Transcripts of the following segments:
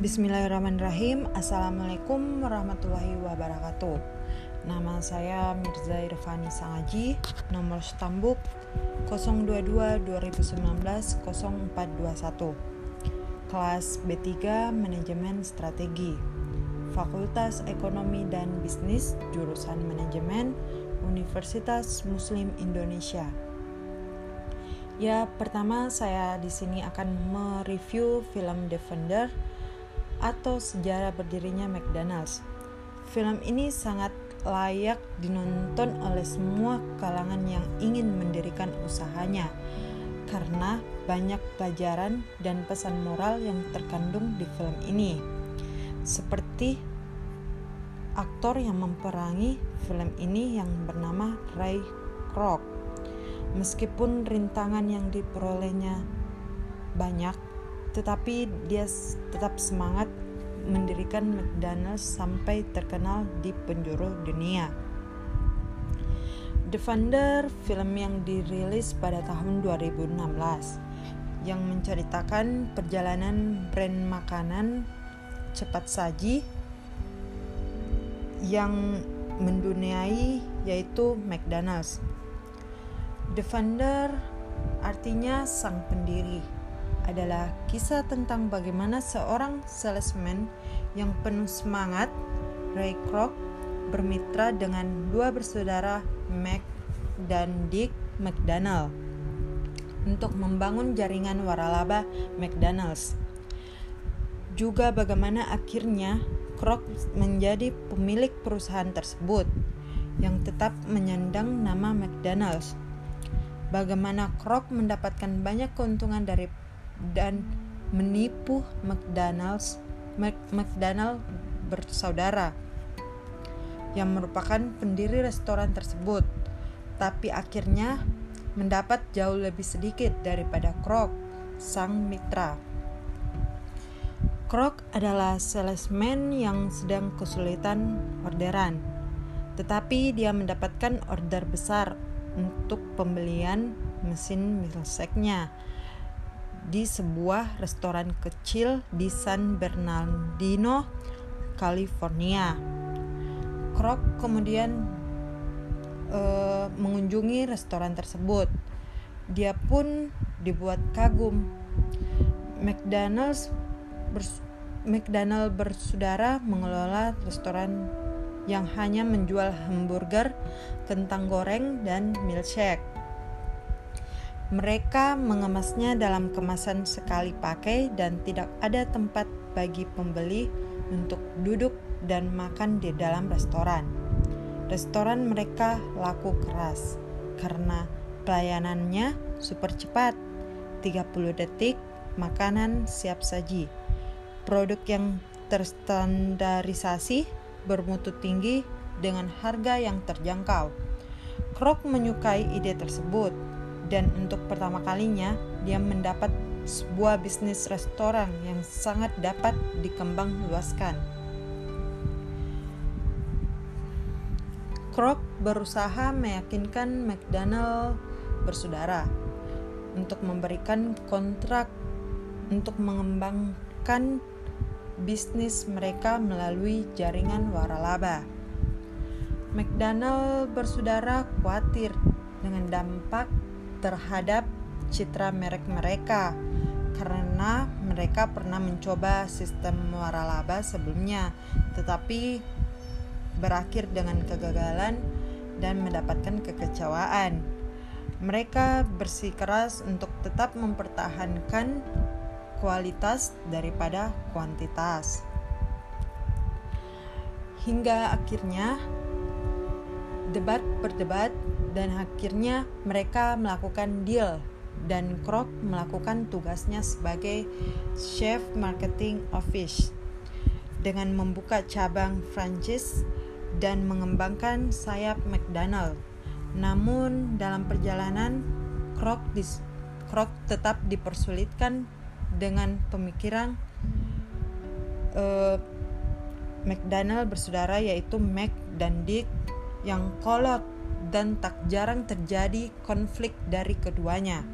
Bismillahirrahmanirrahim. Assalamualaikum warahmatullahi wabarakatuh. Nama saya Mirza Irfani Sangaji Nomor stambuk 022-2019-0421 Kelas B3 Manajemen Strategi. Fakultas Ekonomi dan Bisnis Jurusan Manajemen Universitas Muslim Indonesia. Ya, pertama saya di sini akan mereview film Defender atau sejarah berdirinya McDonald's. Film ini sangat layak dinonton oleh semua kalangan yang ingin mendirikan usahanya karena banyak pelajaran dan pesan moral yang terkandung di film ini. Seperti aktor yang memperangi film ini yang bernama Ray Kroc Meskipun rintangan yang diperolehnya banyak, tetapi dia tetap semangat mendirikan McDonald's sampai terkenal di penjuru dunia. Defender, film yang dirilis pada tahun 2016 yang menceritakan perjalanan brand makanan cepat saji yang menduniai yaitu McDonald's. Defender artinya sang pendiri adalah kisah tentang bagaimana seorang salesman yang penuh semangat, Ray Kroc, bermitra dengan dua bersaudara Mac dan Dick McDonald untuk membangun jaringan waralaba McDonald's. Juga bagaimana akhirnya Kroc menjadi pemilik perusahaan tersebut yang tetap menyandang nama McDonald's bagaimana Kroc mendapatkan banyak keuntungan dari dan menipu McDonald's McDonald bersaudara yang merupakan pendiri restoran tersebut tapi akhirnya mendapat jauh lebih sedikit daripada Kroc sang mitra. Kroc adalah salesman yang sedang kesulitan orderan tetapi dia mendapatkan order besar untuk pembelian mesin milkshake-nya di sebuah restoran kecil di San Bernardino, California. Kroc kemudian uh, mengunjungi restoran tersebut. Dia pun dibuat kagum. McDonald's bers McDonald bersaudara mengelola restoran yang hanya menjual hamburger, kentang goreng, dan milkshake. Mereka mengemasnya dalam kemasan sekali pakai dan tidak ada tempat bagi pembeli untuk duduk dan makan di dalam restoran. Restoran mereka laku keras karena pelayanannya super cepat. 30 detik makanan siap saji. Produk yang terstandarisasi bermutu tinggi dengan harga yang terjangkau. Kroc menyukai ide tersebut dan untuk pertama kalinya dia mendapat sebuah bisnis restoran yang sangat dapat dikembang luaskan. Kroc berusaha meyakinkan McDonald bersaudara untuk memberikan kontrak untuk mengembangkan bisnis mereka melalui jaringan waralaba. McDonald bersaudara khawatir dengan dampak terhadap citra merek mereka karena mereka pernah mencoba sistem waralaba sebelumnya tetapi berakhir dengan kegagalan dan mendapatkan kekecewaan. Mereka bersikeras untuk tetap mempertahankan kualitas daripada kuantitas. Hingga akhirnya debat berdebat dan akhirnya mereka melakukan deal dan Kroc melakukan tugasnya sebagai chef marketing office dengan membuka cabang franchise dan mengembangkan sayap McDonald. Namun dalam perjalanan Kroc, Kroc tetap dipersulitkan dengan pemikiran uh, McDonald bersaudara yaitu Mac dan Dick yang kolot dan tak jarang terjadi konflik dari keduanya.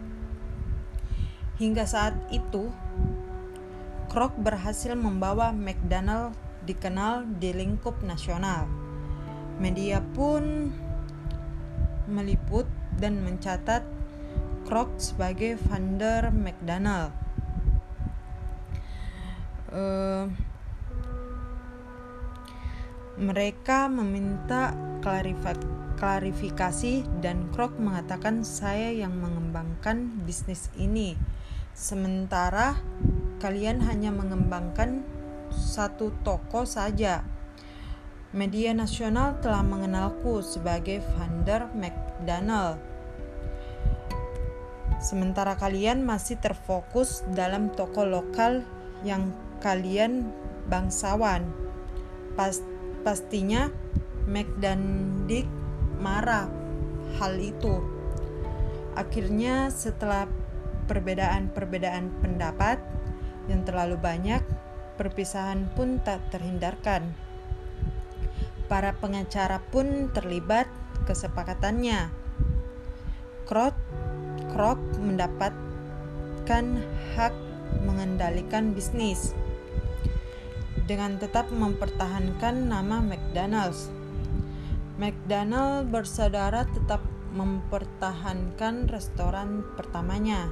Hingga saat itu, Kroc berhasil membawa McDonald dikenal di lingkup nasional. Media pun meliput dan mencatat Kroc sebagai founder McDonald. Uh, mereka meminta klarifikasi dan Kroc mengatakan saya yang mengembangkan bisnis ini. Sementara kalian hanya mengembangkan satu toko saja. Media nasional telah mengenalku sebagai founder McDonald. Sementara kalian masih terfokus dalam toko lokal yang kalian bangsawan. Pas, pastinya McDonald marah hal itu. Akhirnya setelah perbedaan-perbedaan pendapat yang terlalu banyak, perpisahan pun tak terhindarkan. Para pengacara pun terlibat kesepakatannya. Krot, Krok mendapatkan hak mengendalikan bisnis dengan tetap mempertahankan nama McDonald's. McDonald bersaudara tetap mempertahankan restoran pertamanya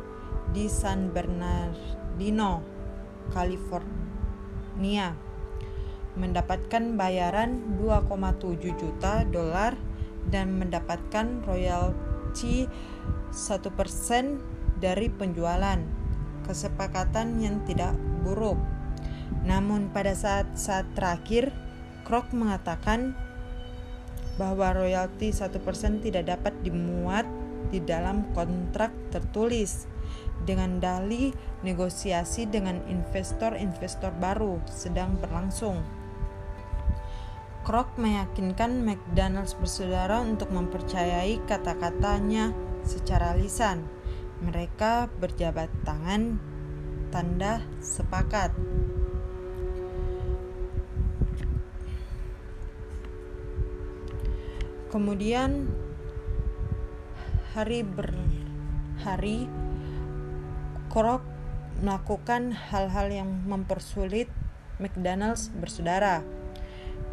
di San Bernardino, California, mendapatkan bayaran 2,7 juta dolar dan mendapatkan royalti 1% dari penjualan. Kesepakatan yang tidak buruk. Namun pada saat-saat terakhir, Krok mengatakan bahwa royalti 1% tidak dapat dimuat di dalam kontrak tertulis dengan dalih negosiasi dengan investor-investor baru sedang berlangsung. Krok meyakinkan McDonald's bersaudara untuk mempercayai kata-katanya secara lisan. Mereka berjabat tangan, tanda sepakat. Kemudian hari berhari Krok melakukan hal-hal yang mempersulit McDonald's bersaudara.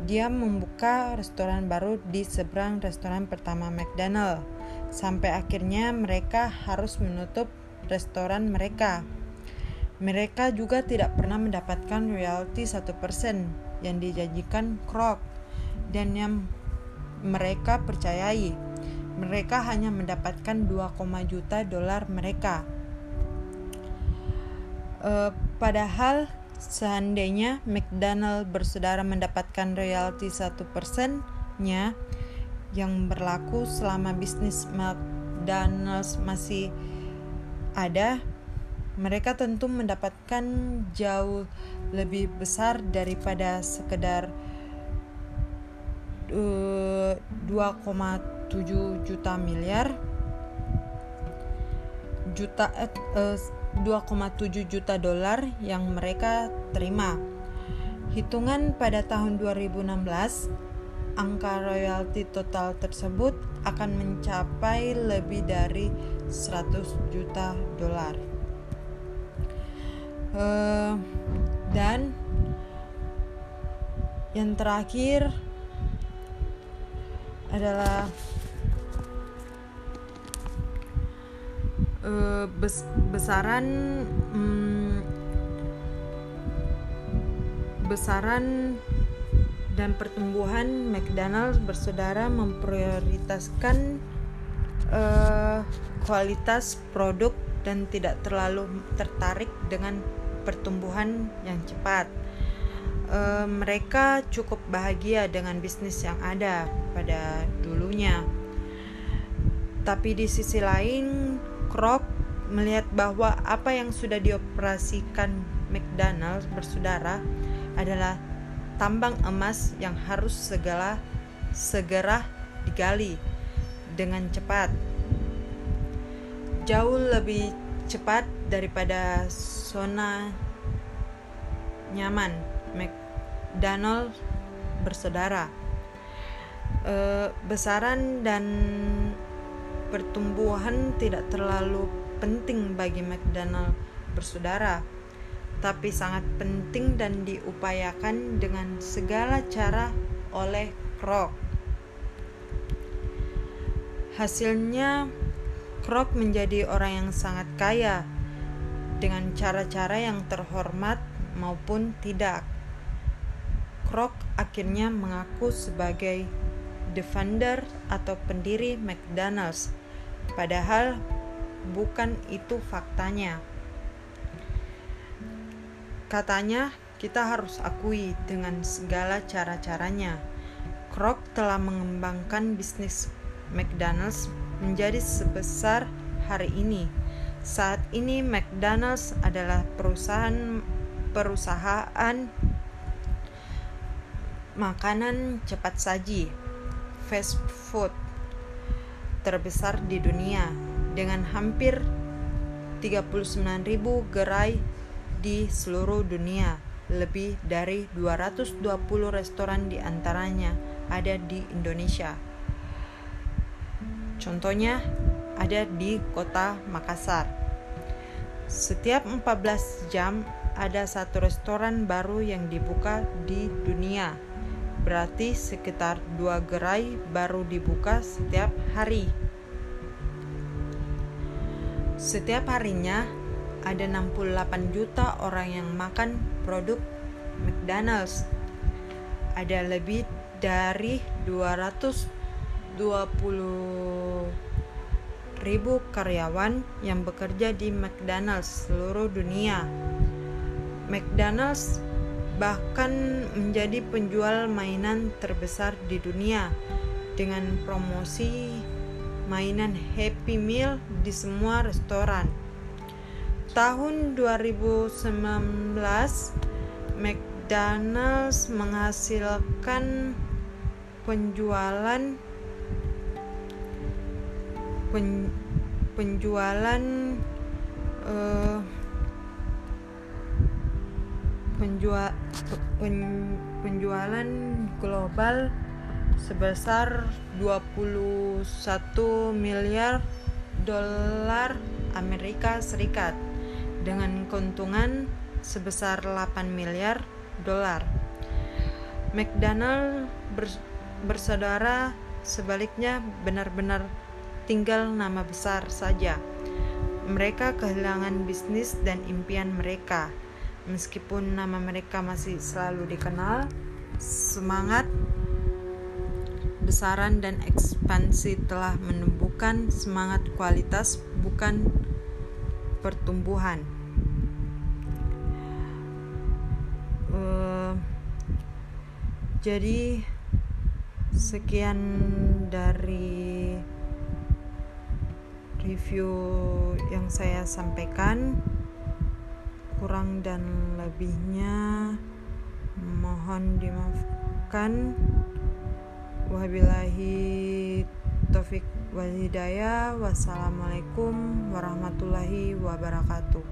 Dia membuka restoran baru di seberang restoran pertama McDonald, sampai akhirnya mereka harus menutup restoran mereka. Mereka juga tidak pernah mendapatkan royalti 1% yang dijanjikan Krok dan yang mereka percayai. Mereka hanya mendapatkan 2, juta dolar mereka Uh, padahal seandainya McDonald bersaudara mendapatkan royalti satu persennya yang berlaku selama bisnis McDonald's masih ada, mereka tentu mendapatkan jauh lebih besar daripada sekedar uh, 2,7 juta miliar juta uh, 2,7 juta dolar yang mereka terima. Hitungan pada tahun 2016, angka royalti total tersebut akan mencapai lebih dari 100 juta dolar. Uh, dan yang terakhir adalah uh, bes besaran um, besaran dan pertumbuhan McDonald's bersaudara memprioritaskan uh, kualitas produk dan tidak terlalu tertarik dengan pertumbuhan yang cepat. Uh, mereka cukup bahagia dengan bisnis yang ada pada dulunya, tapi di sisi lain, Krok melihat bahwa apa yang sudah dioperasikan McDonald bersaudara adalah tambang emas yang harus segala segera digali dengan cepat. Jauh lebih cepat daripada zona nyaman McDonald bersaudara. E, besaran dan pertumbuhan tidak terlalu penting bagi McDonald bersaudara. tapi sangat penting dan diupayakan dengan segala cara oleh Krok. Hasilnya, Krok menjadi orang yang sangat kaya dengan cara-cara yang terhormat maupun tidak. Krok akhirnya mengaku sebagai the founder atau pendiri McDonald's, padahal bukan itu faktanya. Katanya, kita harus akui dengan segala cara-caranya. Kroc telah mengembangkan bisnis McDonald's menjadi sebesar hari ini. Saat ini McDonald's adalah perusahaan perusahaan makanan cepat saji, fast food terbesar di dunia dengan hampir 39.000 gerai di seluruh dunia. Lebih dari 220 restoran di antaranya ada di Indonesia. Contohnya ada di kota Makassar. Setiap 14 jam ada satu restoran baru yang dibuka di dunia. Berarti sekitar dua gerai baru dibuka setiap hari. Setiap harinya ada 68 juta orang yang makan produk McDonald's. Ada lebih dari 220 ribu karyawan yang bekerja di McDonald's seluruh dunia. McDonald's bahkan menjadi penjual mainan terbesar di dunia dengan promosi mainan Happy Meal di semua restoran. Tahun 2019 McDonald's menghasilkan penjualan pen, penjualan uh, penjual pen, penjualan global sebesar 21 miliar dolar Amerika Serikat dengan keuntungan sebesar 8 miliar dolar. McDonald bersaudara sebaliknya benar-benar tinggal nama besar saja. Mereka kehilangan bisnis dan impian mereka. Meskipun nama mereka masih selalu dikenal, semangat besaran dan ekspansi telah menumbuhkan semangat kualitas bukan pertumbuhan. Uh, jadi sekian dari review yang saya sampaikan kurang dan lebihnya mohon dimaafkan. Wabillahi taufik wal hidayah. Wassalamualaikum warahmatullahi wabarakatuh